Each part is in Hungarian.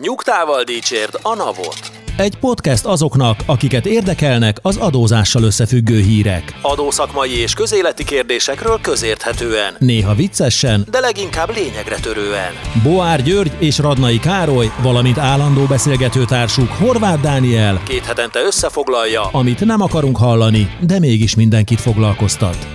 Nyugtával dicsérd a navot. Egy podcast azoknak, akiket érdekelnek az adózással összefüggő hírek. Adószakmai és közéleti kérdésekről közérthetően. Néha viccesen, de leginkább lényegre törően. Boár György és Radnai Károly, valamint állandó beszélgetőtársuk Horváth Dániel, Két hetente összefoglalja, amit nem akarunk hallani, de mégis mindenkit foglalkoztat.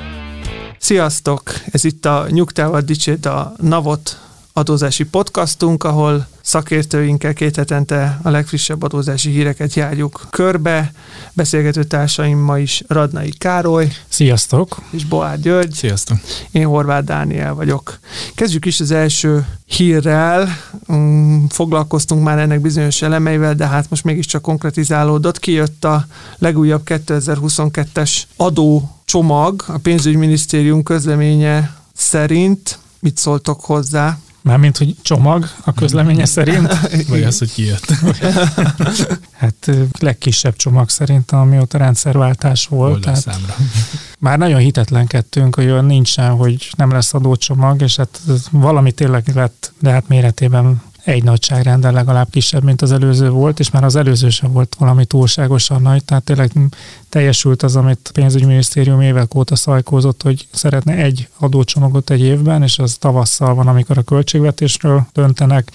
Sziasztok! Ez itt a Nyugtával Dicsét a Navot adózási podcastunk, ahol szakértőinkkel két hetente a legfrissebb adózási híreket járjuk körbe. Beszélgető társaim ma is Radnai Károly Sziasztok! és Boár György. Sziasztok! Én Horváth Dániel vagyok. Kezdjük is az első hírrel. Mm, Foglalkoztunk már ennek bizonyos elemeivel, de hát most mégiscsak konkretizálódott. Kijött a legújabb 2022-es adó csomag, a pénzügyminisztérium közleménye szerint. Mit szóltok hozzá? Mármint, hogy csomag a közleménye szerint, vagy az, hogy kijött. hát legkisebb csomag szerint, amióta rendszerváltás volt. Tehát számra. már nagyon hitetlenkedtünk, hogy olyan nincsen, hogy nem lesz adócsomag, és hát valami tényleg lett, de hát méretében egy nagyságrendel legalább kisebb, mint az előző volt, és már az előző sem volt valami túlságosan nagy, tehát tényleg teljesült az, amit a pénzügyminisztérium évek óta szajkózott, hogy szeretne egy adócsomagot egy évben, és az tavasszal van, amikor a költségvetésről döntenek.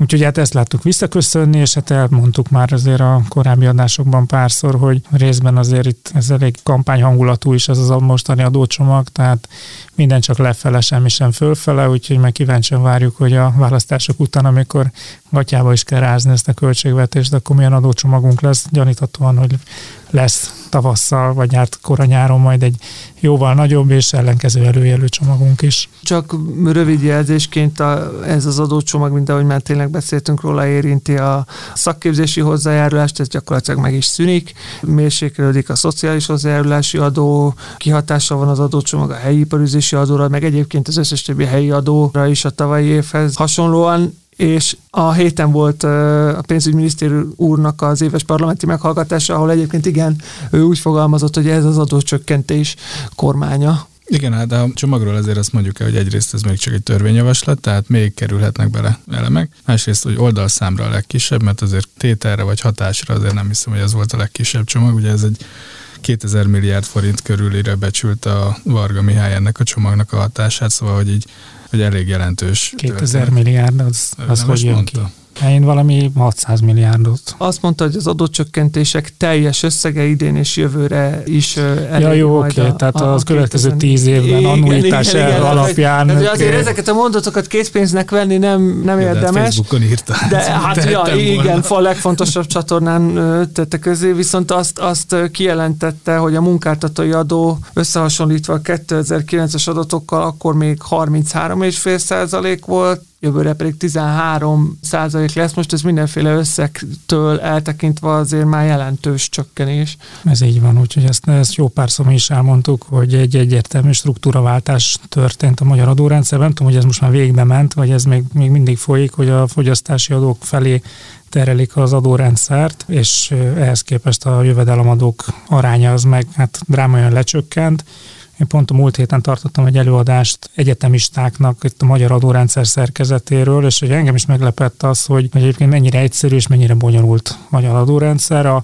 Úgyhogy hát ezt láttuk visszaköszönni, és hát elmondtuk már azért a korábbi adásokban párszor, hogy részben azért itt ez elég kampányhangulatú is ez az a mostani adócsomag, tehát minden csak lefele, semmi sem fölfele, úgyhogy meg kíváncsian várjuk, hogy a választások után, amikor gatyába is kell rázni ezt a költségvetést, akkor milyen adócsomagunk lesz, gyaníthatóan, hogy lesz tavasszal, vagy hát kora nyáron majd egy jóval nagyobb és ellenkező előjelő csomagunk is. Csak rövid jelzésként a, ez az adócsomag, mint ahogy már tényleg beszéltünk róla, érinti a szakképzési hozzájárulást, ez gyakorlatilag meg is szűnik, mérsékelődik a szociális hozzájárulási adó, kihatással van az adócsomag a helyi iparüzési adóra, meg egyébként az összes többi helyi adóra is a tavalyi évhez hasonlóan, és a héten volt a pénzügyminisztér úrnak az éves parlamenti meghallgatása, ahol egyébként igen, ő úgy fogalmazott, hogy ez az adócsökkentés kormánya. Igen, hát a csomagról azért azt mondjuk el, hogy egyrészt ez még csak egy törvényjavaslat, tehát még kerülhetnek bele elemek. Másrészt, hogy oldalszámra a legkisebb, mert azért tételre vagy hatásra azért nem hiszem, hogy ez volt a legkisebb csomag. Ugye ez egy 2000 milliárd forint körülire becsült a Varga Mihály ennek a csomagnak a hatását, szóval, hogy így hogy elég jelentős. 2000 milliárd, az, az hogy jön mondta. ki? Én valami 600 milliárdot. Azt mondta, hogy az adócsökkentések teljes összege idén és jövőre is ö, Ja, jó, oké, a- tehát a- a az következő 2000 tíz évben annuitás igen, igen, tehát, alapján. tehát, azért ezeket a mondatokat készpénznek venni nem, nem De hát érdemes. Facebookon írta. De hát ja, tehettem igen, volna. a legfontosabb csatornán tette közé, viszont azt, azt kijelentette, hogy a munkáltatói adó összehasonlítva a 2009-es adatokkal akkor még 33,5 százalék volt, jövőre pedig 13 százalék lesz. Most ez mindenféle összegtől eltekintve azért már jelentős csökkenés. Ez így van, úgyhogy ezt, ezt jó párszor mi is elmondtuk, hogy egy egyértelmű struktúraváltás történt a magyar adórendszerben. Nem tudom, hogy ez most már végbe ment, vagy ez még, még mindig folyik, hogy a fogyasztási adók felé terelik az adórendszert, és ehhez képest a jövedelemadók aránya az meg hát drámaian lecsökkent. Én pont a múlt héten tartottam egy előadást egyetemistáknak itt a magyar adórendszer szerkezetéről, és hogy engem is meglepett az, hogy, egyébként mennyire egyszerű és mennyire bonyolult magyar adórendszer. A,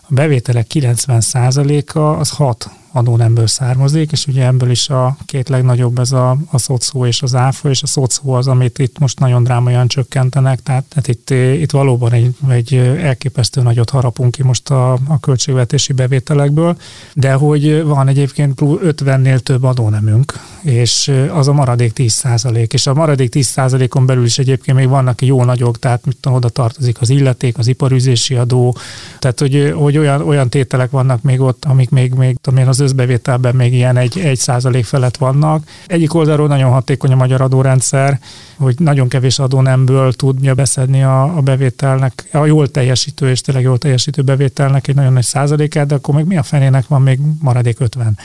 a bevételek 90%-a az hat adónemből származik, és ugye ebből is a két legnagyobb ez a, a szocó és az áfa, és a szocó az, amit itt most nagyon drámaian csökkentenek, tehát, tehát itt, itt valóban egy, egy elképesztő nagyot harapunk ki most a, a költségvetési bevételekből, de hogy van egyébként plusz 50-nél több adónemünk, és az a maradék 10% és a maradék 10% on belül is egyébként még vannak jó nagyok, tehát mit tudom, oda tartozik az illeték, az iparüzési adó, tehát hogy, hogy olyan, olyan tételek vannak még ott, amik még, még tudom én, az összbevételben még ilyen egy, egy százalék felett vannak. Egyik oldalról nagyon hatékony a magyar adórendszer, hogy nagyon kevés adónemből tudja beszedni a, a bevételnek, a jól teljesítő és tényleg jól teljesítő bevételnek egy nagyon nagy százalékát, de akkor még mi a fenének van még maradék 50?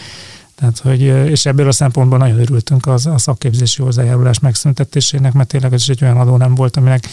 Tehát, hogy, és ebből a szempontból nagyon örültünk az, a szakképzési hozzájárulás megszüntetésének, mert tényleg ez is egy olyan adó nem volt, aminek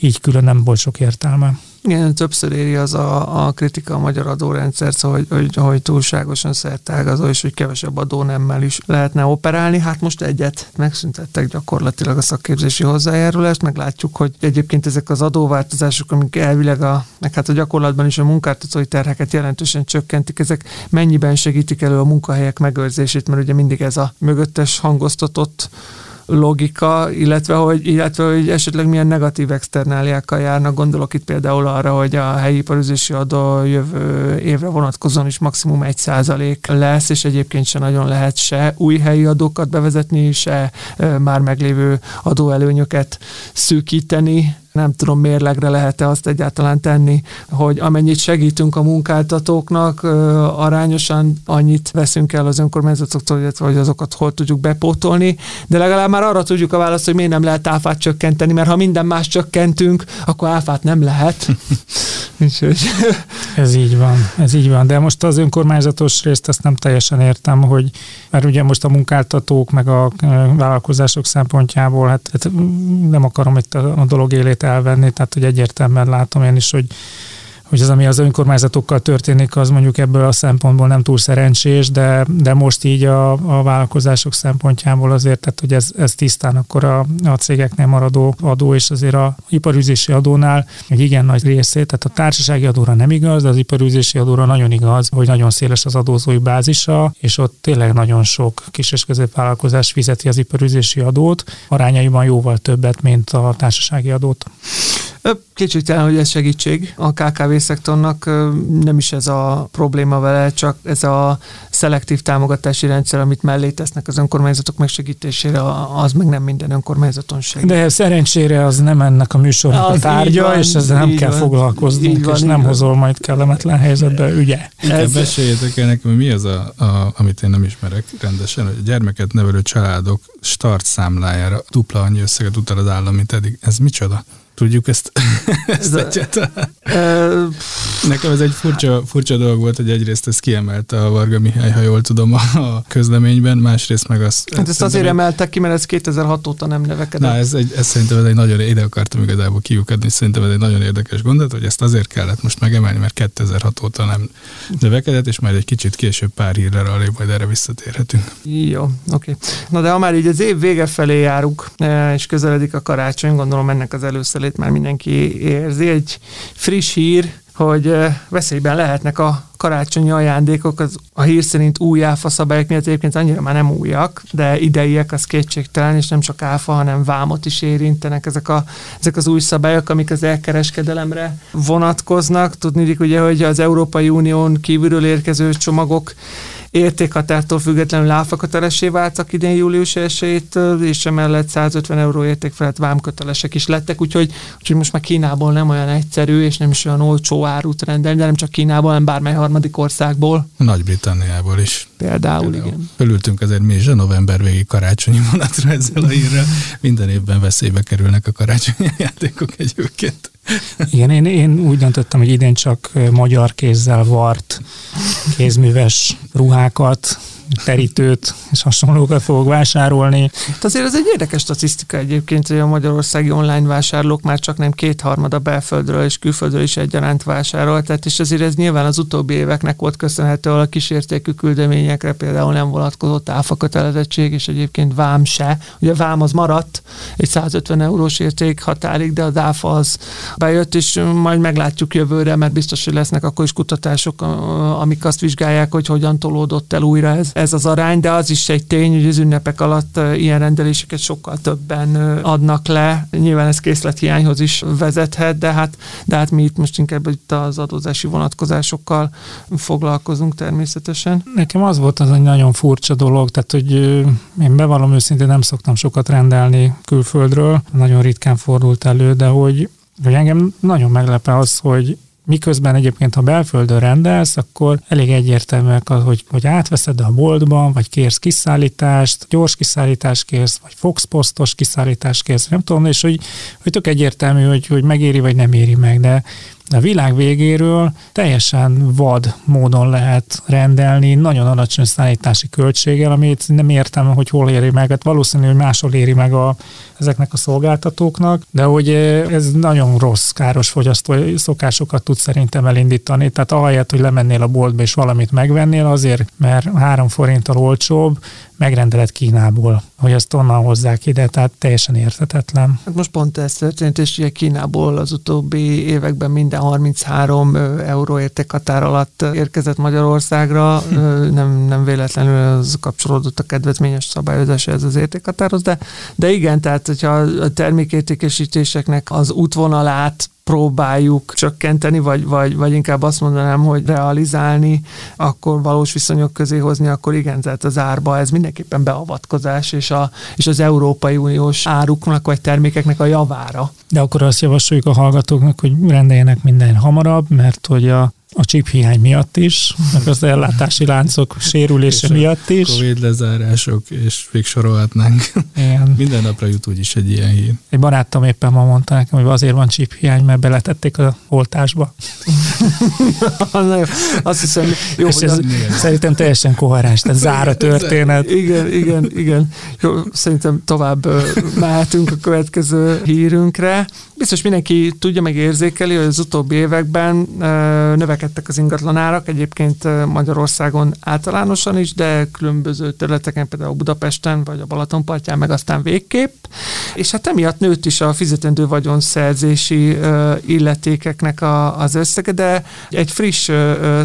így külön nem volt sok értelme. Igen, többször éri az a, a kritika a magyar adórendszer, szóval, hogy, hogy, hogy túlságosan szertágazó, és hogy kevesebb adónemmel is lehetne operálni. Hát most egyet megszüntettek gyakorlatilag a szakképzési hozzájárulást, meg látjuk, hogy egyébként ezek az adóváltozások, amik elvileg a, meg hát a gyakorlatban is a munkáltatói terheket jelentősen csökkentik, ezek mennyiben segítik elő a munkahelyek megőrzését, mert ugye mindig ez a mögöttes hangoztatott logika, illetve hogy, illetve hogy esetleg milyen negatív externáliákkal járnak. Gondolok itt például arra, hogy a helyi iparüzési adó jövő évre vonatkozóan is maximum 1% lesz, és egyébként se nagyon lehet se új helyi adókat bevezetni, se már meglévő adóelőnyöket szűkíteni nem tudom, mérlegre lehet-e azt egyáltalán tenni, hogy amennyit segítünk a munkáltatóknak, arányosan annyit veszünk el az önkormányzatoktól, illetve hogy azokat hol tudjuk bepótolni, de legalább már arra tudjuk a választ, hogy miért nem lehet áfát csökkenteni, mert ha minden más csökkentünk, akkor áfát nem lehet. ez így van, ez így van. De most az önkormányzatos részt ezt nem teljesen értem, hogy mert ugye most a munkáltatók meg a vállalkozások szempontjából, hát, hát nem akarom itt a dolog élét elvenni, tehát hogy egyértelműen látom én is, hogy hogy az, ami az önkormányzatokkal történik, az mondjuk ebből a szempontból nem túl szerencsés, de, de most így a, a vállalkozások szempontjából azért, tehát hogy ez, ez tisztán akkor a, a cégeknél maradó adó, és azért a iparűzési adónál egy igen nagy részét, tehát a társasági adóra nem igaz, de az iparűzési adóra nagyon igaz, hogy nagyon széles az adózói bázisa, és ott tényleg nagyon sok kis és középvállalkozás fizeti az iparűzési adót, arányaiban jóval többet, mint a társasági adót. Kétségtelen, hogy ez segítség a KKV szektornak, nem is ez a probléma vele, csak ez a szelektív támogatási rendszer, amit mellé tesznek az önkormányzatok megsegítésére, az meg nem minden önkormányzaton segít. De szerencsére az nem ennek a műsornak az a tárgya, van, és ezzel nem kell van, foglalkoznunk, van, és nem van. hozol majd kellemetlen helyzetbe, ügye. Ez... Beszéljétek el nekem, mi az, a, a, amit én nem ismerek rendesen, hogy a gyermeket nevelő családok start számlájára dupla annyi összeget utal az állam, mint eddig. Ez micsoda? Tudjuk ezt, ezt egyáltalán? Nekem ez egy furcsa, furcsa dolog volt, hogy egyrészt ezt kiemelte a Varga Mihály, ha jól tudom, a közleményben, másrészt meg azt... Hát ezt azért emeltek ki, mert ez 2006 óta nem növekedett. Na, ez, egy, ez szerintem ez egy nagyon, ide akartam igazából kiukadni, szerintem ez egy nagyon érdekes gondolat, hogy ezt azért kellett most megemelni, mert 2006 óta nem növekedett, és majd egy kicsit később pár hírre alébb majd erre visszatérhetünk. Jó, oké. Okay. Na de ha már így az év vége felé járunk, eh, és közeledik a karácsony, gondolom ennek az előszelét részét már mindenki érzi. Egy friss hír, hogy veszélyben lehetnek a karácsonyi ajándékok, az a hír szerint új áfa szabályok miatt egyébként annyira már nem újak, de ideiek az kétségtelen, és nem csak áfa, hanem vámot is érintenek ezek, a, ezek az új szabályok, amik az elkereskedelemre vonatkoznak. Tudni, ugye, hogy az Európai Unión kívülről érkező csomagok értékhatártól függetlenül áfakötelessé váltak idén július 1 és emellett 150 euró érték felett vámkötelesek is lettek, úgyhogy, úgyhogy most már Kínából nem olyan egyszerű, és nem is olyan olcsó árut rendelni, de nem csak Kínából, hanem bármely harmadik országból. Nagy-Britanniából is. Például, Például, igen. Fölültünk azért mi is a november végi karácsonyi vonatra ezzel a hírrel. Minden évben veszélybe kerülnek a karácsonyi játékok egyébként. Igen, én, én úgy döntöttem, hogy idén csak magyar kézzel vart kézműves ruhákat, terítőt és hasonlókat fogok vásárolni. Hát azért ez egy érdekes statisztika egyébként, hogy a magyarországi online vásárlók már csak nem kétharmada belföldről és külföldről is egyaránt vásároltak, és azért ez nyilván az utóbbi éveknek volt köszönhető, a kísértékű küldeményekre például nem vonatkozott áfa kötelezettség, és egyébként vám se. Ugye a vám az maradt egy 150 eurós érték határig, de a áfa az bejött, és majd meglátjuk jövőre, mert biztos, hogy lesznek akkor is kutatások, amik azt vizsgálják, hogy hogyan tolódott el újra ez ez az arány, de az is egy tény, hogy az ünnepek alatt ilyen rendeléseket sokkal többen adnak le. Nyilván ez készlethiányhoz is vezethet, de hát, de hát mi itt most inkább itt az adózási vonatkozásokkal foglalkozunk természetesen. Nekem az volt az egy nagyon furcsa dolog, tehát hogy én bevallom őszintén nem szoktam sokat rendelni külföldről, nagyon ritkán fordult elő, de hogy, hogy engem nagyon meglepe az, hogy Miközben egyébként, ha belföldön rendelsz, akkor elég egyértelműek az, hogy, hogy átveszed a boltban, vagy kérsz kiszállítást, gyors kiszállítást kérsz, vagy Foxpostos kiszállítást kérsz, nem tudom, és hogy, hogy tök egyértelmű, hogy, hogy megéri, vagy nem éri meg, de De a világ végéről teljesen vad módon lehet rendelni, nagyon alacsony szállítási költséggel, amit nem értem, hogy hol éri meg. Hát valószínű, hogy máshol éri meg a, ezeknek a szolgáltatóknak, de hogy ez nagyon rossz, káros fogyasztói szokásokat tud szerintem elindítani. Tehát ahelyett, hogy lemennél a boltba és valamit megvennél, azért, mert három forinttal olcsóbb, megrendeled Kínából, hogy azt onnan hozzák ide, tehát teljesen értetetlen. Hát most pont ez történt, és ugye Kínából az utóbbi években minden 33 euró értékhatár alatt érkezett Magyarországra, nem, nem véletlenül az kapcsolódott a kedvezményes szabályozás ez az értékhatárhoz, de, de igen, tehát hogyha a termékértékesítéseknek az útvonalát próbáljuk csökkenteni, vagy, vagy, vagy inkább azt mondanám, hogy realizálni, akkor valós viszonyok közé hozni, akkor igen, tehát az árba ez mindenképpen beavatkozás, és, a, és az Európai Uniós áruknak vagy termékeknek a javára. De akkor azt javasoljuk a hallgatóknak, hogy rendeljenek minden hamarabb, mert hogy a a chip hiány miatt is, meg az ellátási láncok sérülése és miatt is. Covid lezárások, és még sorolhatnánk. Igen. Minden napra jut úgyis egy ilyen hír. Egy barátom éppen ma mondta nekem, hogy azért van chip hiány, mert beletették a oltásba. Azt hiszem, jó, és ez a... szerintem teljesen koherens, tehát zár a történet. Igen, igen, igen. Jó, szerintem tovább mehetünk a következő hírünkre. Biztos mindenki tudja, meg érzékeli, hogy az utóbbi években növekedtek az ingatlanárak, egyébként Magyarországon általánosan is, de különböző területeken, például Budapesten vagy a Balatonpartján, meg aztán végképp. És hát emiatt nőtt is a fizetendő vagyonszerzési illetékeknek az összege, de egy friss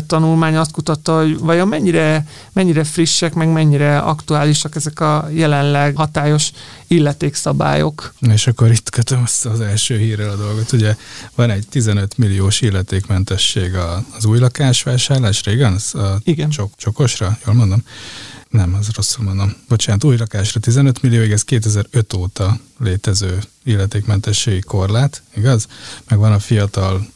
tanulmány azt kutatta, hogy vajon mennyire, mennyire frissek, meg mennyire aktuálisak ezek a jelenleg hatályos illetékszabályok. És akkor itt kötöm azt az első hírrel a dolgot. Ugye van egy 15 milliós illetékmentesség az új lakásvásárlás régen, az a Igen. Csok, csokosra, jól mondom? Nem, az rosszul mondom. Bocsánat, új lakásra 15 millió, ez 2005 óta létező illetékmentességi korlát, igaz? Meg van a fiatal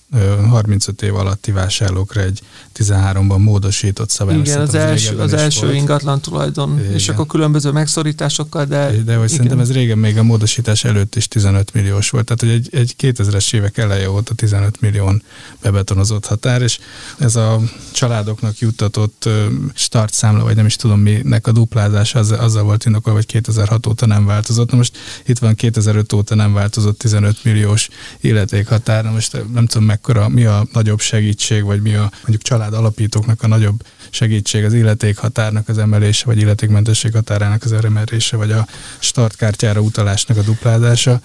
35 év alatti vásárlókra egy 13-ban módosított szabály. Igen, az, az, első, az első volt. ingatlan tulajdon, igen. és akkor különböző megszorításokkal, de... De hogy szerintem ez régen még a módosítás előtt is 15 milliós volt, tehát hogy egy, egy 2000-es évek eleje óta 15 millión bebetonozott határ, és ez a családoknak juttatott startszámla, vagy nem is tudom minek a duplázása, az, azzal volt indokolva, hogy 2006 óta nem változott. Na most itt van 2005 óta nem változott 15 milliós illetékhatár, na most nem tudom mekkora, mi a nagyobb segítség, vagy mi a mondjuk család alapítóknak a nagyobb segítség, az illetékhatárnak az emelése, vagy illetékmentesség határának az emelése, vagy a startkártyára utalásnak a duplázása.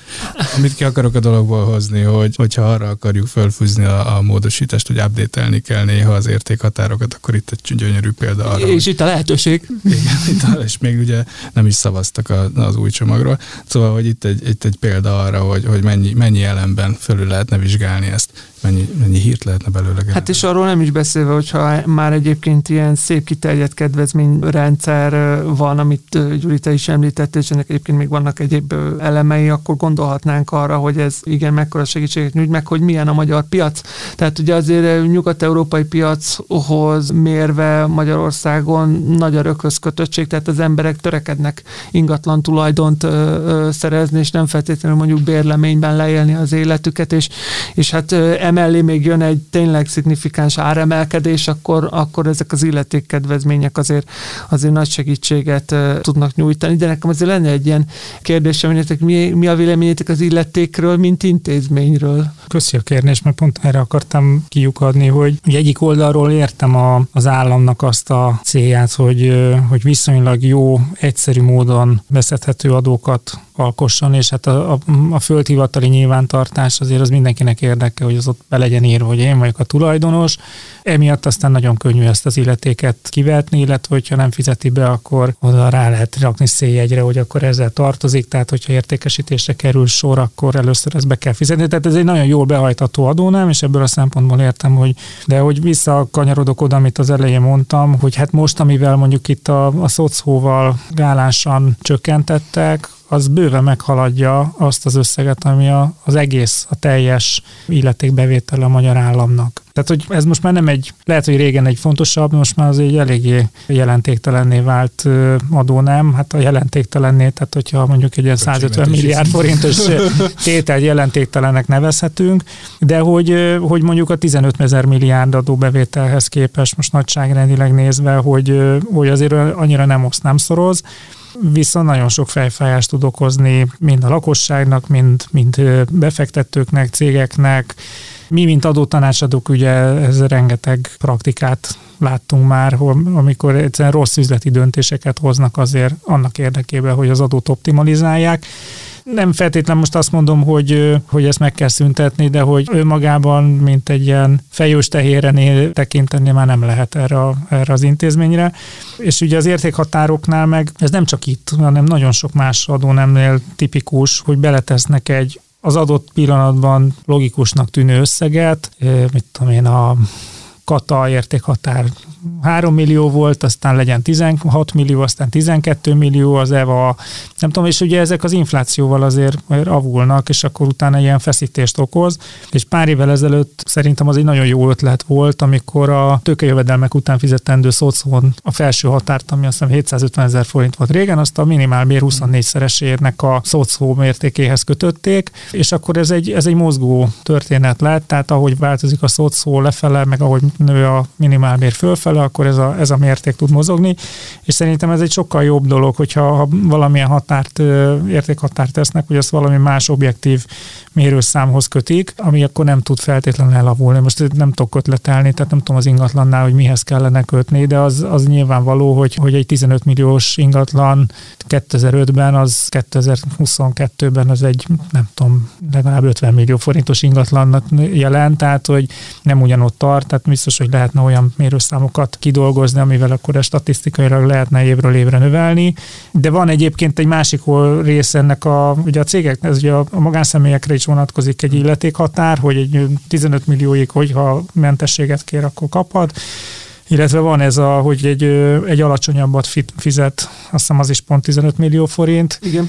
Amit ki akarok a dologból hozni, hogy hogyha arra akarjuk fölfűzni a, a módosítást, hogy update kell néha az értékhatárokat, akkor itt egy gyönyörű példa arra. És hogy... itt a lehetőség. Igen, itt, és még ugye nem is szavaztak a, az új csomagról. Szóval, hogy itt egy, itt egy példa arra, hogy, hogy mennyi, mennyi elemben fölül lehetne vizsgálni ezt mennyi, mennyi hírt lehetne belőle. Hát és arról nem is beszélve, hogyha már egyébként ilyen szép kiterjedt kedvezményrendszer van, amit Gyuri te is említett, és ennek egyébként még vannak egyéb elemei, akkor gondolhatnánk arra, hogy ez igen, mekkora segítséget nyújt, meg hogy milyen a magyar piac. Tehát ugye azért nyugat-európai piachoz mérve Magyarországon nagy a rököz kötöttség, tehát az emberek törekednek ingatlan tulajdont ö, ö, szerezni, és nem feltétlenül mondjuk bérleményben leélni az életüket, és, és hát emellé még jön egy tényleg szignifikáns áremelkedés, akkor, akkor ezek az illetékkedvezmények azért, azért nagy segítséget tudnak nyújtani. De nekem azért lenne egy ilyen kérdésem, hogy mi, mi a véleményetek az illetékről, mint intézményről? Köszi a kérdés, mert pont erre akartam kiukadni, hogy egyik oldalról értem a, az államnak azt a célját, hogy, hogy viszonylag jó, egyszerű módon beszedhető adókat alkosson, és hát a, a, a földhivatali nyilvántartás azért az mindenkinek érdeke, hogy az ott be legyen írva, hogy én vagyok a tulajdonos. Emiatt aztán nagyon könnyű ezt az illetéket kivetni, illetve hogyha nem fizeti be, akkor oda rá lehet rakni széljegyre, hogy akkor ezzel tartozik, tehát hogyha értékesítésre kerül sor, akkor először ezt be kell fizetni. Tehát ez egy nagyon jól behajtató adó, nem? És ebből a szempontból értem, hogy de hogy visszakanyarodok oda, amit az elején mondtam, hogy hát most, amivel mondjuk itt a, a szocóval gálánsan csökkentettek, az bőven meghaladja azt az összeget, ami a, az egész, a teljes illetékbevétel a magyar államnak. Tehát, hogy ez most már nem egy, lehet, hogy régen egy fontosabb, most már az egy eléggé jelentéktelenné vált adó, nem? Hát a jelentéktelenné, tehát hogyha mondjuk egy ilyen 150 milliárd forintos tétel jelentéktelenek nevezhetünk, de hogy, hogy mondjuk a 15 ezer milliárd adóbevételhez képest most nagyságrendileg nézve, hogy, hogy azért annyira nem oszt, nem szoroz, viszont nagyon sok fejfájást tud okozni mind a lakosságnak, mind, mind befektetőknek, cégeknek, mi, mint adótanácsadók, ugye ez rengeteg praktikát láttunk már, amikor egyszerűen rossz üzleti döntéseket hoznak azért annak érdekében, hogy az adót optimalizálják. Nem feltétlenül most azt mondom, hogy, hogy ezt meg kell szüntetni, de hogy önmagában, mint egy ilyen fejős tehére tekinteni már nem lehet erre, erre az intézményre. És ugye az értékhatároknál meg ez nem csak itt, hanem nagyon sok más adónemnél tipikus, hogy beletesznek egy az adott pillanatban logikusnak tűnő összeget, mit tudom én, a kata értékhatár 3 millió volt, aztán legyen 16 millió, aztán 12 millió az EVA, nem tudom, és ugye ezek az inflációval azért avulnak, és akkor utána ilyen feszítést okoz, és pár évvel ezelőtt szerintem az egy nagyon jó ötlet volt, amikor a tőkejövedelmek után fizetendő szocon a felső határt, ami azt hiszem 750 ezer forint volt régen, azt a minimálbér 24-szeresérnek a szocó mértékéhez kötötték, és akkor ez egy, ez egy mozgó történet lett, tehát ahogy változik a szocó lefele, meg ahogy nő a minimálbér fölfele, akkor ez a, ez a mérték tud mozogni, és szerintem ez egy sokkal jobb dolog, hogyha ha valamilyen határt, értékhatárt tesznek, hogy azt valami más objektív mérőszámhoz kötik, ami akkor nem tud feltétlenül elavulni. Most nem tudok kötletelni, tehát nem tudom az ingatlannál, hogy mihez kellene kötni, de az, az nyilvánvaló, hogy, hogy egy 15 milliós ingatlan 2005-ben, az 2022-ben az egy, nem tudom, legalább 50 millió forintos ingatlannak jelent, tehát hogy nem ugyanott tart, tehát biztos, hogy lehetne olyan mérőszámokat kidolgozni, amivel akkor a statisztikailag lehetne évről évre növelni. De van egyébként egy másik rész ennek a, ugye a cégek, ez ugye a magánszemélyekre is vonatkozik egy illetékhatár, hogy egy 15 millióig, hogyha mentességet kér, akkor kaphat illetve van ez a, hogy egy, egy alacsonyabbat fizet, azt hiszem az is pont 15 millió forint. Igen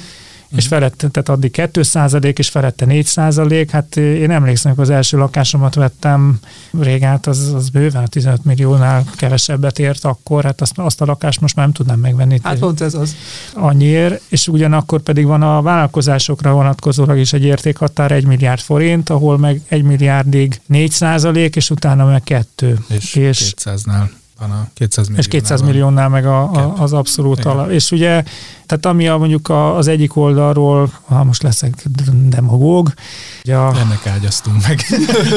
és felette, tehát addig 2 százalék, és felette 4 százalék. Hát én emlékszem, hogy az első lakásomat vettem régen, az, az bőven 15 milliónál kevesebbet ért akkor, hát azt, azt a lakást most már nem tudnám megvenni. Hát pont ez az. Annyiért, és ugyanakkor pedig van a vállalkozásokra vonatkozólag is egy értékhatár 1 milliárd forint, ahol meg 1 milliárdig 4 százalék, és utána meg 2. És, és 200-nál van a 200 milliónál. És 200 milliónál meg a, a, az abszolút alap. És ugye tehát ami a, mondjuk a, az egyik oldalról, ha most leszek demagóg, ugye a, ennek ágyaztunk meg.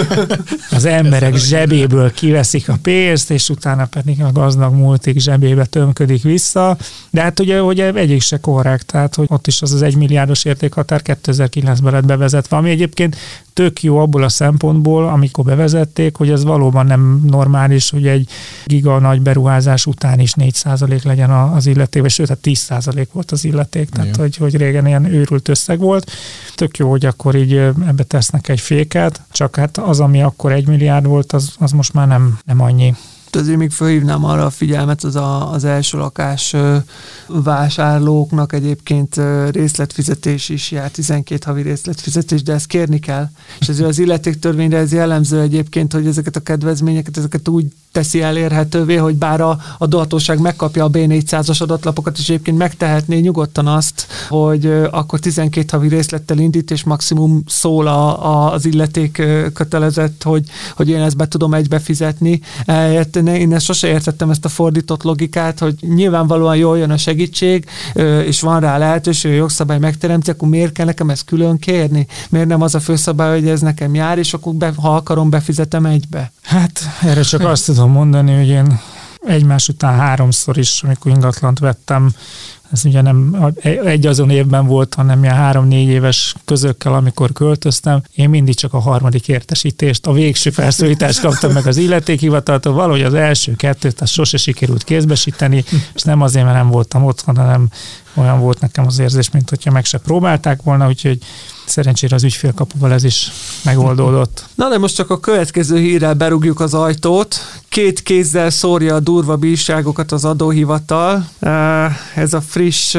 az emberek zsebéből kiveszik a pénzt, és utána pedig a gazdag multik zsebébe tömködik vissza. De hát ugye, hogy egyik se korrekt, tehát hogy ott is az az egy milliárdos értékhatár 2009-ben lett bevezetve, ami egyébként tök jó abból a szempontból, amikor bevezették, hogy ez valóban nem normális, hogy egy giga nagy beruházás után is 4% legyen az illeték, sőt, hát 10% volt az illeték, tehát hogy, hogy régen ilyen őrült összeg volt. Tök jó, hogy akkor így ebbe tesznek egy féket, csak hát az, ami akkor egy milliárd volt, az, az most már nem, nem annyi azért még felhívnám arra a figyelmet, az a, az első lakás vásárlóknak egyébként részletfizetés is jár, 12 havi részletfizetés, de ezt kérni kell. És ezért az illetéktörvényre ez jellemző egyébként, hogy ezeket a kedvezményeket, ezeket úgy teszi elérhetővé, hogy bár a adóhatóság megkapja a B400-as adatlapokat, és egyébként megtehetné nyugodtan azt, hogy akkor 12 havi részlettel indít, és maximum szól a, a, az illeték kötelezett, hogy, hogy én ezt be tudom egybe fizetni. Én ezt sose értettem ezt a fordított logikát, hogy nyilvánvalóan jól jön a segítség, és van rá lehetőség, hogy a jogszabály megteremti, akkor miért kell nekem ezt külön kérni? Miért nem az a főszabály, hogy ez nekem jár, és akkor be, ha akarom, befizetem egybe? Hát erre csak azt tudom mondani, hogy én egymás után háromszor is, amikor ingatlant vettem, ez ugye nem egy azon évben volt, hanem ilyen három-négy éves közökkel, amikor költöztem. Én mindig csak a harmadik értesítést, a végső felszólítást kaptam meg az illetékhivataltól, valahogy az első kettőt, azt sose sikerült kézbesíteni, és nem azért, mert nem voltam otthon, hanem olyan volt nekem az érzés, mint hogyha meg se próbálták volna, úgyhogy szerencsére az ügyfélkapuval ez is megoldódott. Na de most csak a következő hírrel berúgjuk az ajtót. két kézzel szórja a durva bírságokat az adóhivatal. Ez a friss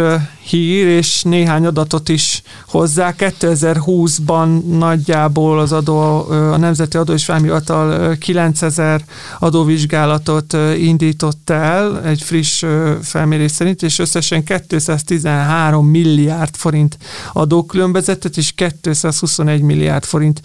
hír, és néhány adatot is hozzá. 2020-ban nagyjából az adó, a Nemzeti Adó és Vámhivatal 9000 adóvizsgálatot indított el egy friss felmérés szerint, és összesen 213 milliárd forint adókülönbözetet és 221 milliárd forint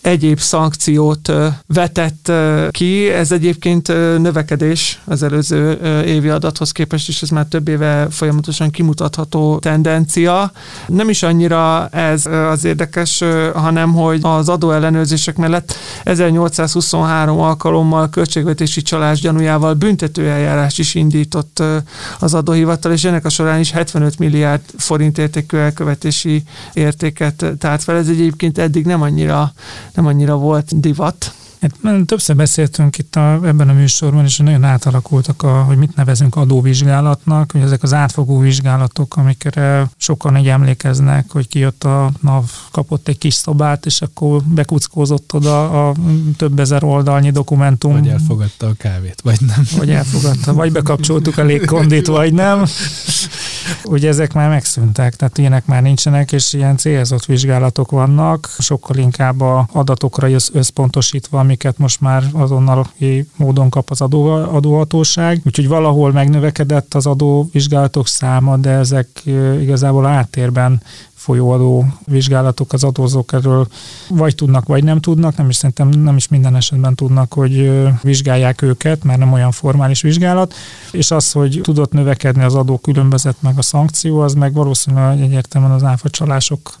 egyéb szankciót vetett ki. Ez egyébként növekedés az előző évi adathoz képest, és ez már több éve folyamatosan kimutatható tendencia. Nem is annyira ez az érdekes, hanem hogy az adóellenőrzések mellett 1823 alkalommal költségvetési csalás gyanújával büntetőeljárás is indított az adóhivatal, és ennek a során is 75 milliárd forint értékű elkövetési értéket tárt fel. Ez egyébként eddig nem annyira nem annyira volt divat. Hát, többször beszéltünk itt a, ebben a műsorban, és nagyon átalakultak, a, hogy mit nevezünk adóvizsgálatnak, hogy ezek az átfogó vizsgálatok, amikre sokan egy emlékeznek, hogy kijött a NAV, kapott egy kis szobát, és akkor bekuckózott oda a több ezer oldalnyi dokumentum. Vagy elfogadta a kávét, vagy nem. Vagy elfogadta, vagy bekapcsoltuk a légkondit, vagy nem. Ugye ezek már megszűntek, tehát ilyenek már nincsenek, és ilyen célzott vizsgálatok vannak, sokkal inkább a adatokra összpontosítva, amiket most már azonnal módon kap az adó, adóhatóság. Úgyhogy valahol megnövekedett az adóvizsgálatok száma, de ezek igazából áttérben folyóadó vizsgálatok az adózók erről vagy tudnak, vagy nem tudnak, nem is szerintem nem is minden esetben tudnak, hogy vizsgálják őket, mert nem olyan formális vizsgálat, és az, hogy tudott növekedni az adó különbözet meg a szankció, az meg valószínűleg egyértelműen az áfacsalások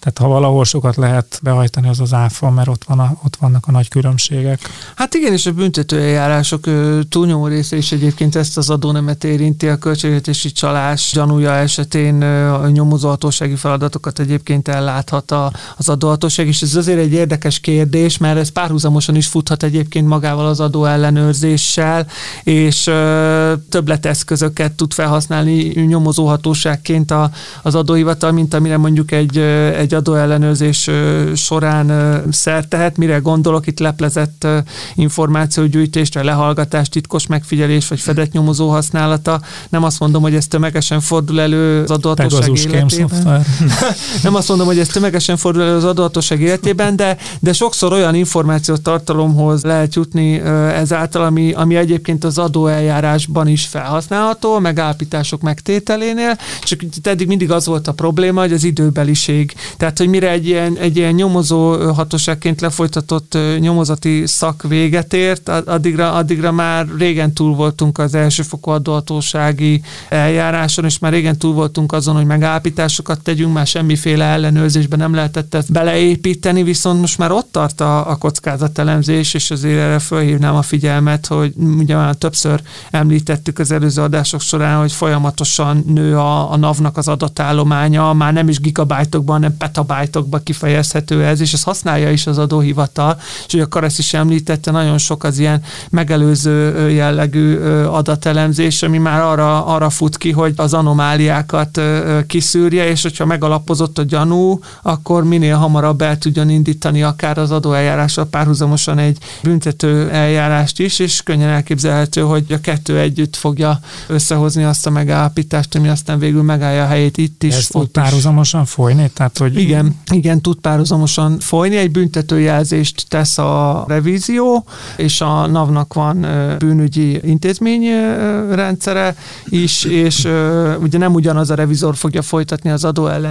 tehát ha valahol sokat lehet behajtani, az az áfa, mert ott, van a, ott vannak a nagy különbségek. Hát igen, és a büntetőeljárások túlnyomó része is egyébként ezt az adónemet érinti, a költségvetési csalás gyanúja esetén a nyomozóhatósági feladatokat egyébként elláthat az adóhatóság, és ez azért egy érdekes kérdés, mert ez párhuzamosan is futhat egyébként magával az adó ellenőrzéssel, és többleteszközöket tud felhasználni nyomozóhatóságként az adóhivatal, mint amire mondjuk egy, egy egy adóellenőrzés során szert tehet. Mire gondolok itt leplezett információgyűjtésre, lehallgatás, titkos megfigyelés vagy fedett nyomozó használata. Nem azt mondom, hogy ez tömegesen fordul elő az adóhatóság életében. Nem azt mondom, hogy ez tömegesen fordul elő az adóhatóság életében, de, de sokszor olyan információt tartalomhoz lehet jutni ezáltal, ami, ami egyébként az adóeljárásban is felhasználható, megállapítások megtételénél, csak eddig mindig az volt a probléma, hogy az időbeliség. Tehát, hogy mire egy ilyen, egy ilyen nyomozó hatóságként lefolytatott nyomozati szak véget ért, addigra, addigra már régen túl voltunk az elsőfokú adóhatósági eljáráson, és már régen túl voltunk azon, hogy megállapításokat tegyünk, már semmiféle ellenőrzésben nem lehetett ezt beleépíteni, viszont most már ott tart a, a kockázatelemzés, és azért erre fölhívnám a figyelmet, hogy ugye már többször említettük az előző adások során, hogy folyamatosan nő a, a NAV-nak az adatállománya, már nem is gigabájtokban, hanem petabájtokba kifejezhető ez, és ezt használja is az adóhivatal, és ugye a Karesz is említette, nagyon sok az ilyen megelőző jellegű adatelemzés, ami már arra, arra fut ki, hogy az anomáliákat kiszűrje, és hogyha megalapozott a gyanú, akkor minél hamarabb el tudjon indítani akár az adóeljárással párhuzamosan egy büntető eljárást is, és könnyen elképzelhető, hogy a kettő együtt fogja összehozni azt a megállapítást, ami aztán végül megállja a helyét itt is. Ez tud párhuzamosan folyni? Tehát hogy igen, igen, tud párhuzamosan folyni. Egy büntetőjelzést tesz a revízió, és a NAV-nak van bűnügyi intézményrendszere is, és ugye nem ugyanaz a revizor fogja folytatni az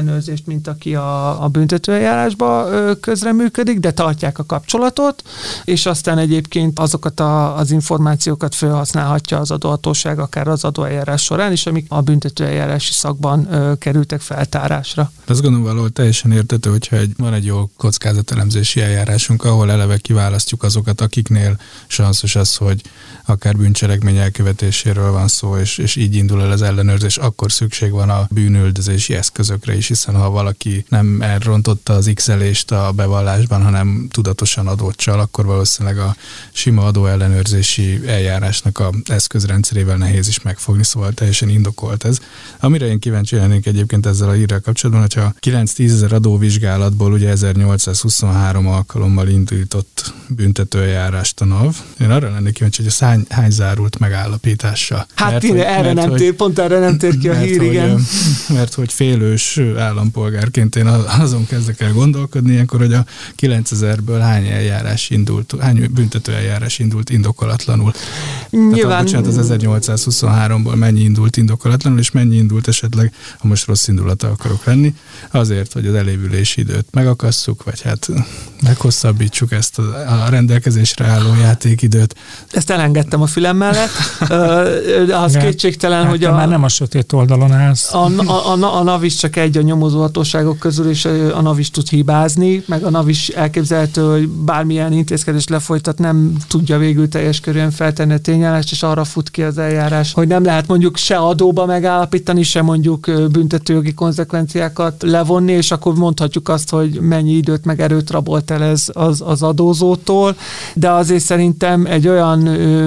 adóellenőrzést, mint aki a, a büntetőeljárásba közreműködik, de tartják a kapcsolatot, és aztán egyébként azokat a, az információkat felhasználhatja az adóhatóság akár az adóeljárás során is, amik a büntetőeljárási szakban kerültek feltárásra. Azt gondolom valahol teljesen értető, hogyha egy, van egy jó kockázatelemzési eljárásunk, ahol eleve kiválasztjuk azokat, akiknél sanszos az, hogy akár bűncselekmény elkövetéséről van szó, és, és így indul el az ellenőrzés, akkor szükség van a bűnüldözési eszközökre is, hiszen ha valaki nem elrontotta az x a bevallásban, hanem tudatosan adott csal, akkor valószínűleg a sima adóellenőrzési eljárásnak a eszközrendszerével nehéz is megfogni, szóval teljesen indokolt ez. Amire én kíváncsi lennék egyébként ezzel a hírrel kapcsolatban, hogyha 9-10 ezer adóvizsgálatból ugye 1823 alkalommal indított büntetőeljárást a NAV. Én arra lennék kíváncsi, hogy a hány, hány zárult megállapítása. Hát mert, hogy, erre mert, nem tér, pont erre nem tér ki a hír, hogy, igen. Mert hogy félős állampolgárként én azon kezdek el gondolkodni, ilyenkor, hogy a 9000-ből hány eljárás indult, hány büntető eljárás indult indokolatlanul. Nyilván... Tehát, bocsánat, az 1823-ból mennyi indult indokolatlanul, és mennyi indult esetleg, ha most rossz indulata akarok lenni, azért, hogy az elévülési időt megakasszuk, vagy hát meghosszabbítsuk ezt a, a rendelkezésre álló játékidőt. Ezt elengedtem a fülem mellett. az kétségtelen, hát, hogy a... Már nem a sötét oldalon állsz. A, a, a, a NAV is csak egy a nyomozóhatóságok közül, és a NAV is tud hibázni, meg a NAV is elképzelhető, hogy bármilyen intézkedés lefolytat, nem tudja végül teljes körűen feltenni a tényállást, és arra fut ki az eljárás, hogy nem lehet mondjuk se adóba megállapítani, se mondjuk büntetőjogi konzekvenciákat levonni, és akkor mondhatjuk azt, hogy mennyi időt meg erőt rabolt el ez az, az adózótól, de azért szerintem egy olyan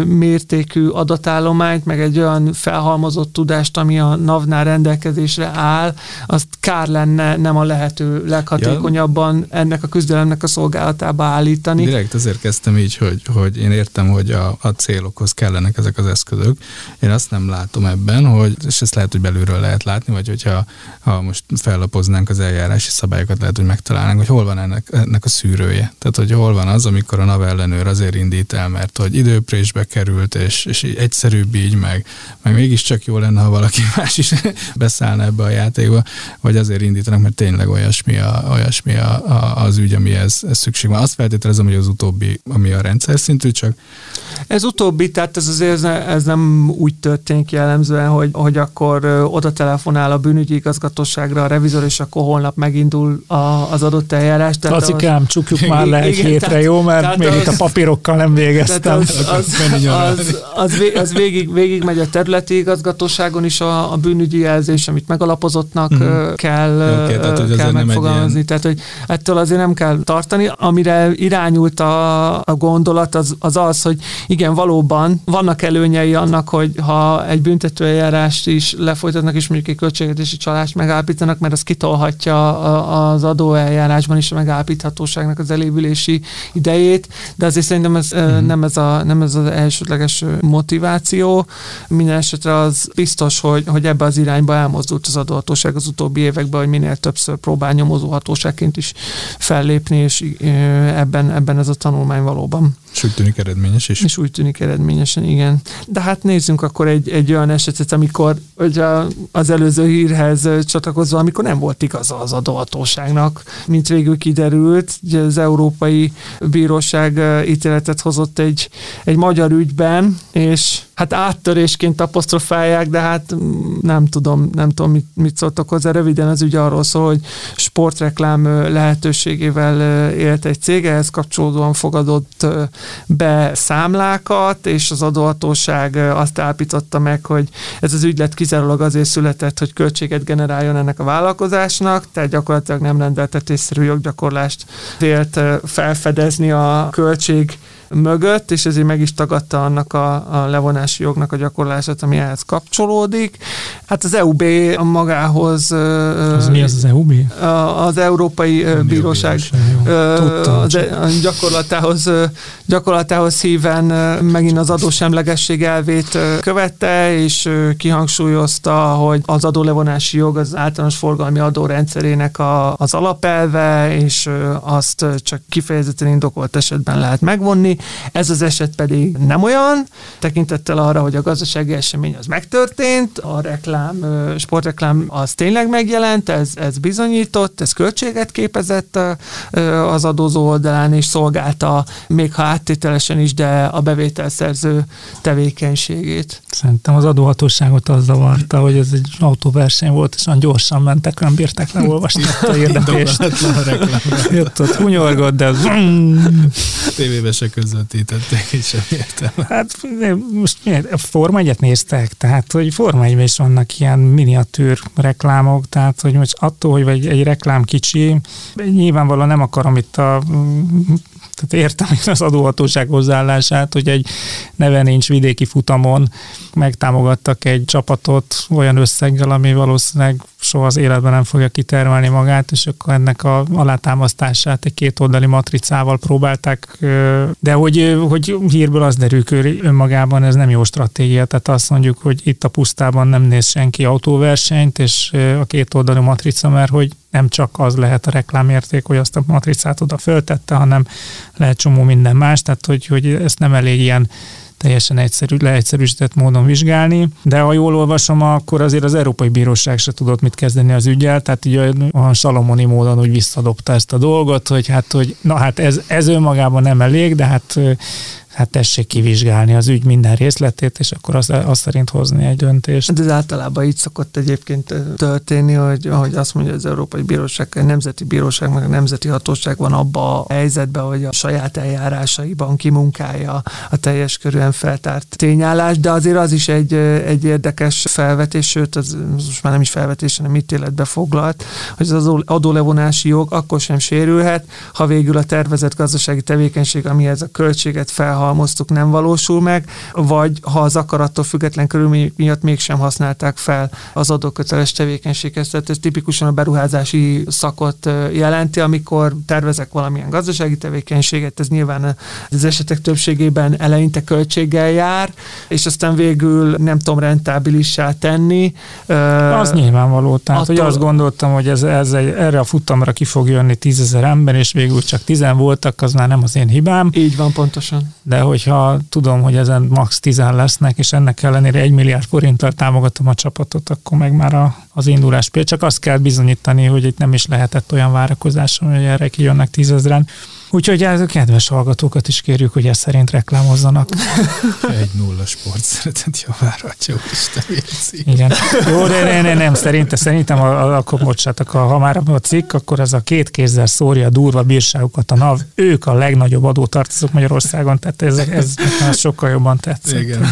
mértékű adatállományt, meg egy olyan felhalmozott tudást, ami a NAV-nál rendelkezésre áll, azt kár lenne nem a lehető leghatékonyabban ja. ennek a küzdelemnek a szolgálatába állítani. Direkt azért kezdtem így, hogy, hogy én értem, hogy a, a célokhoz kellenek ezek az eszközök. Én azt nem látom ebben, hogy, és ezt lehet, hogy belülről lehet látni, vagy hogyha ha most fellapoznánk az eljárási szabályokat, lehet, hogy megtalálnánk, hogy hol van ennek, ennek a szűrője. Tehát, hogy hol van az, amikor a NAV ellenőr azért indít el, mert hogy időprésbe került, és, és egyszerűbb így, meg, meg mégiscsak jó lenne, ha valaki más is beszállna ebbe a játékba, vagy azért indítanak, mert tényleg olyasmi, a, olyasmi a, a, az ügy, ami ez, szükség van. Azt feltételezem, hogy az utóbbi, ami a rendszer szintű, csak... Ez utóbbi, tehát ez azért ez nem úgy történik jellemzően, hogy, hogy akkor oda telefonál a bűnügyi igazgatóságra a revizor, és akkor holnap megindul a, az adott eljárás. Lacikám, az... csukjuk már le egy igen, hétre, tehát, jó? Mert még az, itt a papírokkal nem végeztem. Az, az, az, az, az, végig, végig megy a területi igazgatóságon is a, a bűnügyi jelzés, amit megalapozottnak mm-hmm. kell, okay, tehát, kell megfogalmazni. Ilyen... Tehát, hogy ettől azért nem kell tartani. Amire irányult a, a gondolat, az, az az, hogy igen, valóban vannak előnyei annak, hogy ha egy büntetőeljárást is lefolytatnak, és mondjuk egy költségvetési csalást megállapítanak, mert az kitolhatja az adóeljárásban is a megállapíthatóságnak az elévülési idejét, de azért szerintem ez mm-hmm. nem, ez a, nem ez az elsődleges motiváció. Minden esetre az biztos, hogy, hogy ebbe az irányba elmozdult az adóhatóság az utóbbi években, hogy minél többször próbál nyomozóhatóságként is fellépni, és ebben, ebben ez a tanulmány valóban. És úgy tűnik eredményes is. És úgy tűnik eredményesen, igen. De hát nézzünk akkor egy, egy olyan esetet, amikor ugye az előző hírhez csatlakozva, amikor nem volt igaza az adóhatóságnak, mint végül kiderült, ugye az Európai Bíróság ítéletet hozott egy, egy magyar ügyben, és hát áttörésként apostrofálják, de hát nem tudom, nem tudom, mit, mit szóltak hozzá. Röviden az ügy arról szól, hogy sportreklám lehetőségével élt egy cég, ehhez kapcsolódóan fogadott be számlákat, és az adóhatóság azt állapította meg, hogy ez az ügylet kizárólag azért született, hogy költséget generáljon ennek a vállalkozásnak, tehát gyakorlatilag nem rendeltetésszerű joggyakorlást vélt felfedezni a költség mögött, és ezért meg is tagadta annak a, a levonási jognak a gyakorlását, ami ehhez kapcsolódik. Hát az EUB magához... Az mi az az EUB? Az Európai a Bíróság az e- gyakorlatához, gyakorlatához híven megint az adósemlegesség elvét követte, és kihangsúlyozta, hogy az adólevonási jog az általános forgalmi adórendszerének a, az alapelve, és azt csak kifejezetten indokolt esetben lehet megvonni. Ez az eset pedig nem olyan, tekintettel arra, hogy a gazdasági esemény az megtörtént, a reklám, sportreklám az tényleg megjelent, ez, ez bizonyított, ez költséget képezett az adózó oldalán, és szolgálta még ha áttételesen is, de a bevételszerző tevékenységét. Szerintem az adóhatóságot az zavarta, hogy ez egy autóverseny volt, és olyan gyorsan mentek, nem bírták leolvasni a érdekést. Jött ott hunyorgott, de tévébe se közvetítették, és sem értem. Hát most miért? Forma egyet néztek, tehát hogy Forma is vannak ilyen miniatűr reklámok, tehát hogy most attól, hogy egy, egy reklám kicsi, nyilvánvalóan nem akarom itt a tehát értem az adóhatóság hozzáállását, hogy egy neve nincs vidéki futamon. Megtámogattak egy csapatot olyan összeggel, ami valószínűleg soha az életben nem fogja kitermelni magát, és akkor ennek a alátámasztását egy két oldali matricával próbálták, de hogy, hogy hírből az derül hogy önmagában ez nem jó stratégia, tehát azt mondjuk, hogy itt a pusztában nem néz senki autóversenyt, és a két oldali matrica, mert hogy nem csak az lehet a reklámérték, hogy azt a matricát oda föltette, hanem lehet csomó minden más, tehát hogy, hogy ezt nem elég ilyen teljesen egyszerű, leegyszerűsített módon vizsgálni, de ha jól olvasom, akkor azért az Európai Bíróság se tudott mit kezdeni az ügyel, tehát így olyan salomoni módon úgy visszadobta ezt a dolgot, hogy hát, hogy na hát ez, ez önmagában nem elég, de hát hát tessék kivizsgálni az ügy minden részletét, és akkor azt, azt szerint hozni egy döntést. De ez általában így szokott egyébként történni, hogy ahogy azt mondja az Európai Bíróság, a Nemzeti Bíróság, meg a Nemzeti Hatóság van abba a helyzetben, hogy a saját eljárásaiban kimunkálja a teljes körűen feltárt tényállás, de azért az is egy, egy érdekes felvetés, sőt, az most már nem is felvetés, hanem ítéletbe foglalt, hogy az adólevonási jog akkor sem sérülhet, ha végül a tervezett gazdasági tevékenység, amihez a költséget fel halmoztuk, nem valósul meg, vagy ha az akarattól független körülmények miatt mégsem használták fel az adóköteles tevékenységhez. Tehát ez tipikusan a beruházási szakot jelenti, amikor tervezek valamilyen gazdasági tevékenységet, ez nyilván az esetek többségében eleinte költséggel jár, és aztán végül nem tudom rentábilissá tenni. Az nyilvánvaló. Tehát, attól... hogy azt gondoltam, hogy ez, ez egy, erre a futamra ki fog jönni tízezer ember, és végül csak tizen voltak, az már nem az én hibám. Így van, pontosan de hogyha tudom, hogy ezen max. 10 lesznek, és ennek ellenére egy milliárd forinttal támogatom a csapatot, akkor meg már a, az indulás csak azt kell bizonyítani, hogy itt nem is lehetett olyan várakozás, hogy erre kijönnek tízezren. Úgyhogy a kedves hallgatókat is kérjük, hogy ezt szerint reklámozzanak. Egy nulla sport szeretet javára, Atya Isten Igen. Jó, de ne, ne, nem, szerintem, szerintem a, a, akkor bocsátok, ha már a cikk, akkor ez a két kézzel szórja a durva bírságukat a NAV. Ők a legnagyobb adótartozók Magyarországon, tehát ez, ez, ez sokkal jobban tetszik. Igen,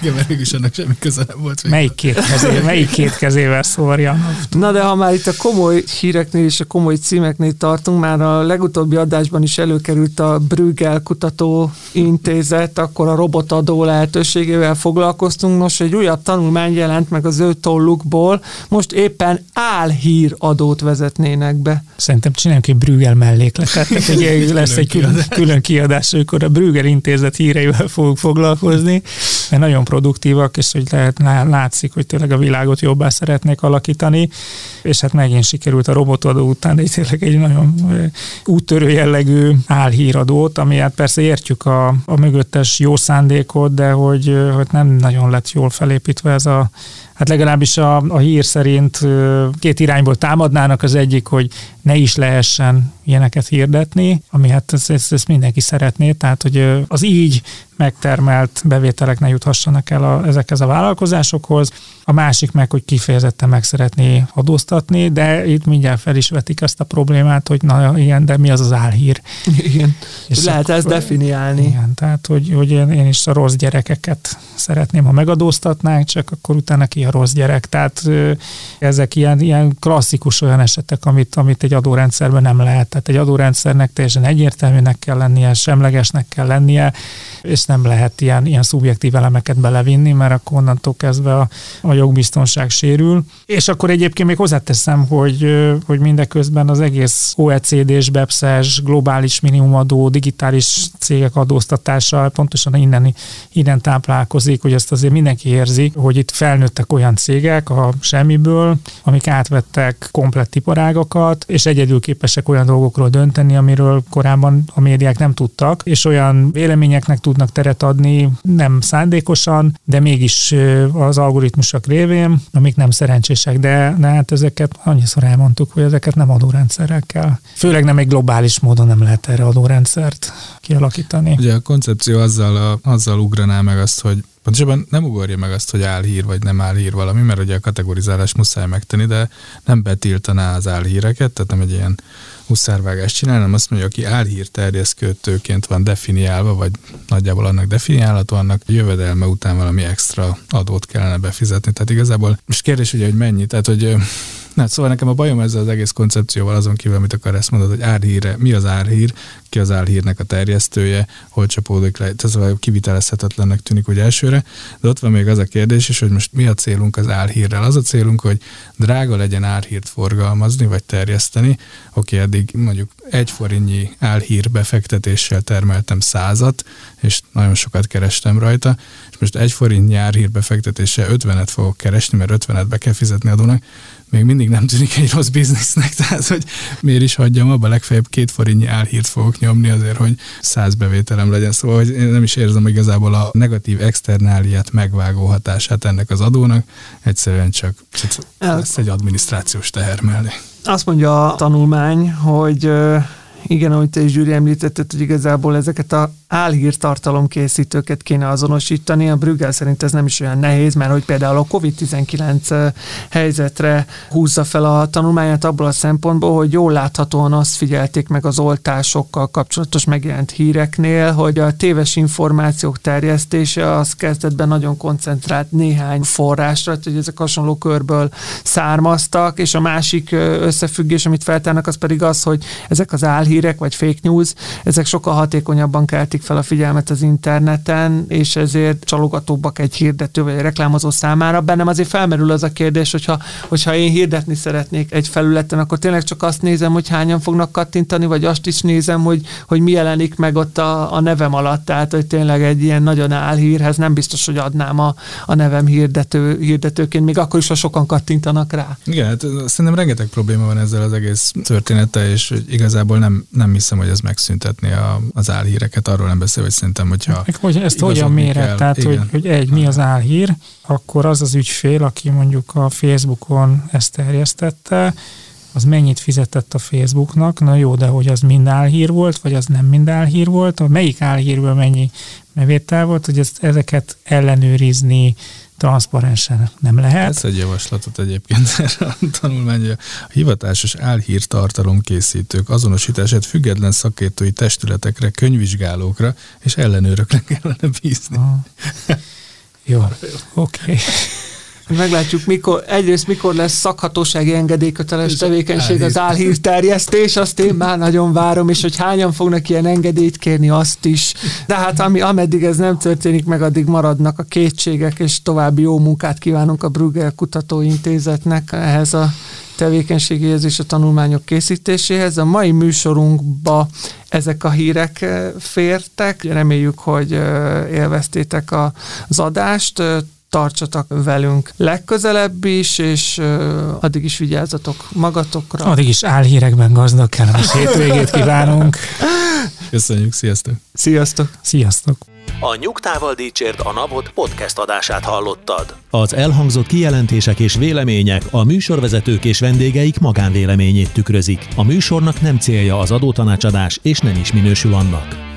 Igen mert mégis ennek semmi köze nem volt. Melyik két, kezé, melyik két kezével szórja? Na de ha már itt a komoly híreknél és a komoly címeknél tartunk, már a legutóbbi adásban is előkerült a Brüggel Kutató Intézet, akkor a robotadó lehetőségével foglalkoztunk. Nos, egy újabb tanulmány jelent meg az ő tollukból, most éppen álhíradót vezetnének be. Szerintem csináljunk egy Brüggel mellékletet, hogy lesz egy külön, külön kiadás, amikor a Brüggel Intézet híreivel fogunk foglalkozni, mert nagyon produktívak, és hogy lehet, látszik, hogy tényleg a világot jobbá szeretnék alakítani, és hát megint sikerült a robotadó után, de tényleg egy nagyon úttörő jellegű álhíradót, ami hát persze értjük a, a mögöttes jó szándékot, de hogy, hogy nem nagyon lett jól felépítve ez a hát legalábbis a, a hír szerint két irányból támadnának. Az egyik, hogy ne is lehessen ilyeneket hirdetni, ami hát ezt, ezt, ezt mindenki szeretné, tehát hogy az így megtermelt bevételek ne juthassanak el a, ezekhez a vállalkozásokhoz. A másik meg, hogy kifejezetten meg szeretné adóztatni, de itt mindjárt fel is vetik ezt a problémát, hogy na igen, de mi az az álhír? Igen. És lehet ezt definiálni. Igen, tehát hogy, hogy én is a rossz gyerekeket szeretném, ha megadóztatnánk, csak akkor utána ki a rossz gyerek. Tehát ezek ilyen, ilyen klasszikus olyan esetek, amit, amit egy adórendszerben nem lehet. Tehát egy adórendszernek teljesen egyértelműnek kell lennie, semlegesnek kell lennie, és nem lehet ilyen, ilyen szubjektív elemeket belevinni, mert akkor onnantól kezdve a, a jogbiztonság sérül. És akkor egyébként még hozzáteszem, hogy, hogy mindeközben az egész OECD-s, BEPS-es, globális minimumadó, digitális cégek adóztatása pontosan innen, innen táplálkozik, hogy ezt azért mindenki érzi, hogy itt felnőttek olyan cégek a semmiből, amik átvettek komplett iparágakat, és egyedül képesek olyan dolgokról dönteni, amiről korábban a médiák nem tudtak, és olyan véleményeknek tudnak teret adni, nem szándékosan, de mégis az algoritmusok révén, amik nem szerencsések, de, de hát ezeket annyiszor elmondtuk, hogy ezeket nem adórendszerrel kell. Főleg nem egy globális módon nem lehet erre adórendszert kialakítani. Ugye a koncepció azzal, a, azzal ugraná meg azt, hogy Pontosabban nem ugorja meg azt, hogy álhír vagy nem álhír valami, mert ugye a kategorizálás muszáj megtenni, de nem betiltaná az álhíreket, tehát nem egy ilyen huszárvágást csinálni, hanem azt mondja, aki álhír terjesztőként van definiálva, vagy nagyjából annak definiálható, annak jövedelme után valami extra adót kellene befizetni. Tehát igazából most kérdés ugye, hogy mennyi, tehát hogy Na, szóval nekem a bajom ezzel az egész koncepcióval azon kívül, amit akar ezt mondod, hogy árhíre, mi az árhír, ki az árhírnek a terjesztője, hol csapódik le, ez kivitelezhetetlennek tűnik úgy elsőre, de ott van még az a kérdés is, hogy most mi a célunk az árhírrel. Az a célunk, hogy drága legyen árhírt forgalmazni, vagy terjeszteni. Oké, eddig mondjuk egy forintnyi álhír befektetéssel termeltem százat, és nagyon sokat kerestem rajta, és most egy forintnyi árhír befektetéssel 50-et fogok keresni, mert 50-et be kell fizetni adónak, még mindig nem tűnik egy rossz biznisznek, tehát hogy miért is hagyjam abba, legfeljebb két forintnyi álhírt fogok nyomni azért, hogy száz bevételem legyen. Szóval hogy én nem is érzem igazából a negatív externáliát megvágó hatását ennek az adónak, egyszerűen csak lesz egy adminisztrációs teher mellé. Azt mondja a tanulmány, hogy igen, ahogy te is Gyuri említetted, hogy igazából ezeket a álhírtartalom készítőket kéne azonosítani. A Brüggel szerint ez nem is olyan nehéz, mert hogy például a COVID-19 helyzetre húzza fel a tanulmányát abból a szempontból, hogy jól láthatóan azt figyelték meg az oltásokkal kapcsolatos megjelent híreknél, hogy a téves információk terjesztése az kezdetben nagyon koncentrált néhány forrásra, hogy ezek hasonló körből származtak, és a másik összefüggés, amit feltárnak, az pedig az, hogy ezek az álhírek vagy fake news, ezek sokkal hatékonyabban keltik fel a figyelmet az interneten, és ezért csalogatóbbak egy hirdető vagy egy reklámozó számára. Bennem azért felmerül az a kérdés, hogyha, hogyha én hirdetni szeretnék egy felületen, akkor tényleg csak azt nézem, hogy hányan fognak kattintani, vagy azt is nézem, hogy, hogy mi jelenik meg ott a, a nevem alatt. Tehát, hogy tényleg egy ilyen nagyon álhírhez nem biztos, hogy adnám a, a nevem hirdető, hirdetőként, még akkor is, ha sokan kattintanak rá. Igen, hát szerintem rengeteg probléma van ezzel az egész története, és igazából nem, nem hiszem, hogy ez megszüntetni a, az álhíreket. Arról nem beszél, hogy szerintem, hogyha Meg, hogy ezt hogyan méret, tehát hogy, hogy egy, mi az álhír, akkor az az ügyfél, aki mondjuk a Facebookon ezt terjesztette, az mennyit fizetett a Facebooknak, na jó, de hogy az mind álhír volt, vagy az nem mind álhír volt, melyik álhírből mennyi bevétel volt, hogy ezt, ezeket ellenőrizni, transzparensen nem lehet. Ez egy javaslatot egyébként erre a tanulmány, a hivatásos álhírtartalom készítők azonosítását független szakértői testületekre, könyvvizsgálókra és ellenőrökre kellene bízni. Aha. Jó, oké. Okay. Meglátjuk, mikor, egyrészt mikor lesz szakhatósági engedélyköteles tevékenység az álhírterjesztés, azt én már nagyon várom, és hogy hányan fognak ilyen engedélyt kérni, azt is. De hát ami, ameddig ez nem történik meg, addig maradnak a kétségek, és további jó munkát kívánunk a Bruegel Kutatóintézetnek ehhez a tevékenységéhez és a tanulmányok készítéséhez. A mai műsorunkba ezek a hírek fértek. Reméljük, hogy élveztétek az adást tartsatok velünk legközelebb is, és addig is vigyázzatok magatokra. Addig is álhírekben gazdag kellemes hétvégét kívánunk. Köszönjük, sziasztok! Sziasztok! Sziasztok! A Nyugtával Dícsért a Napot podcast adását hallottad. Az elhangzott kijelentések és vélemények a műsorvezetők és vendégeik magánvéleményét tükrözik. A műsornak nem célja az adótanácsadás, és nem is minősül annak.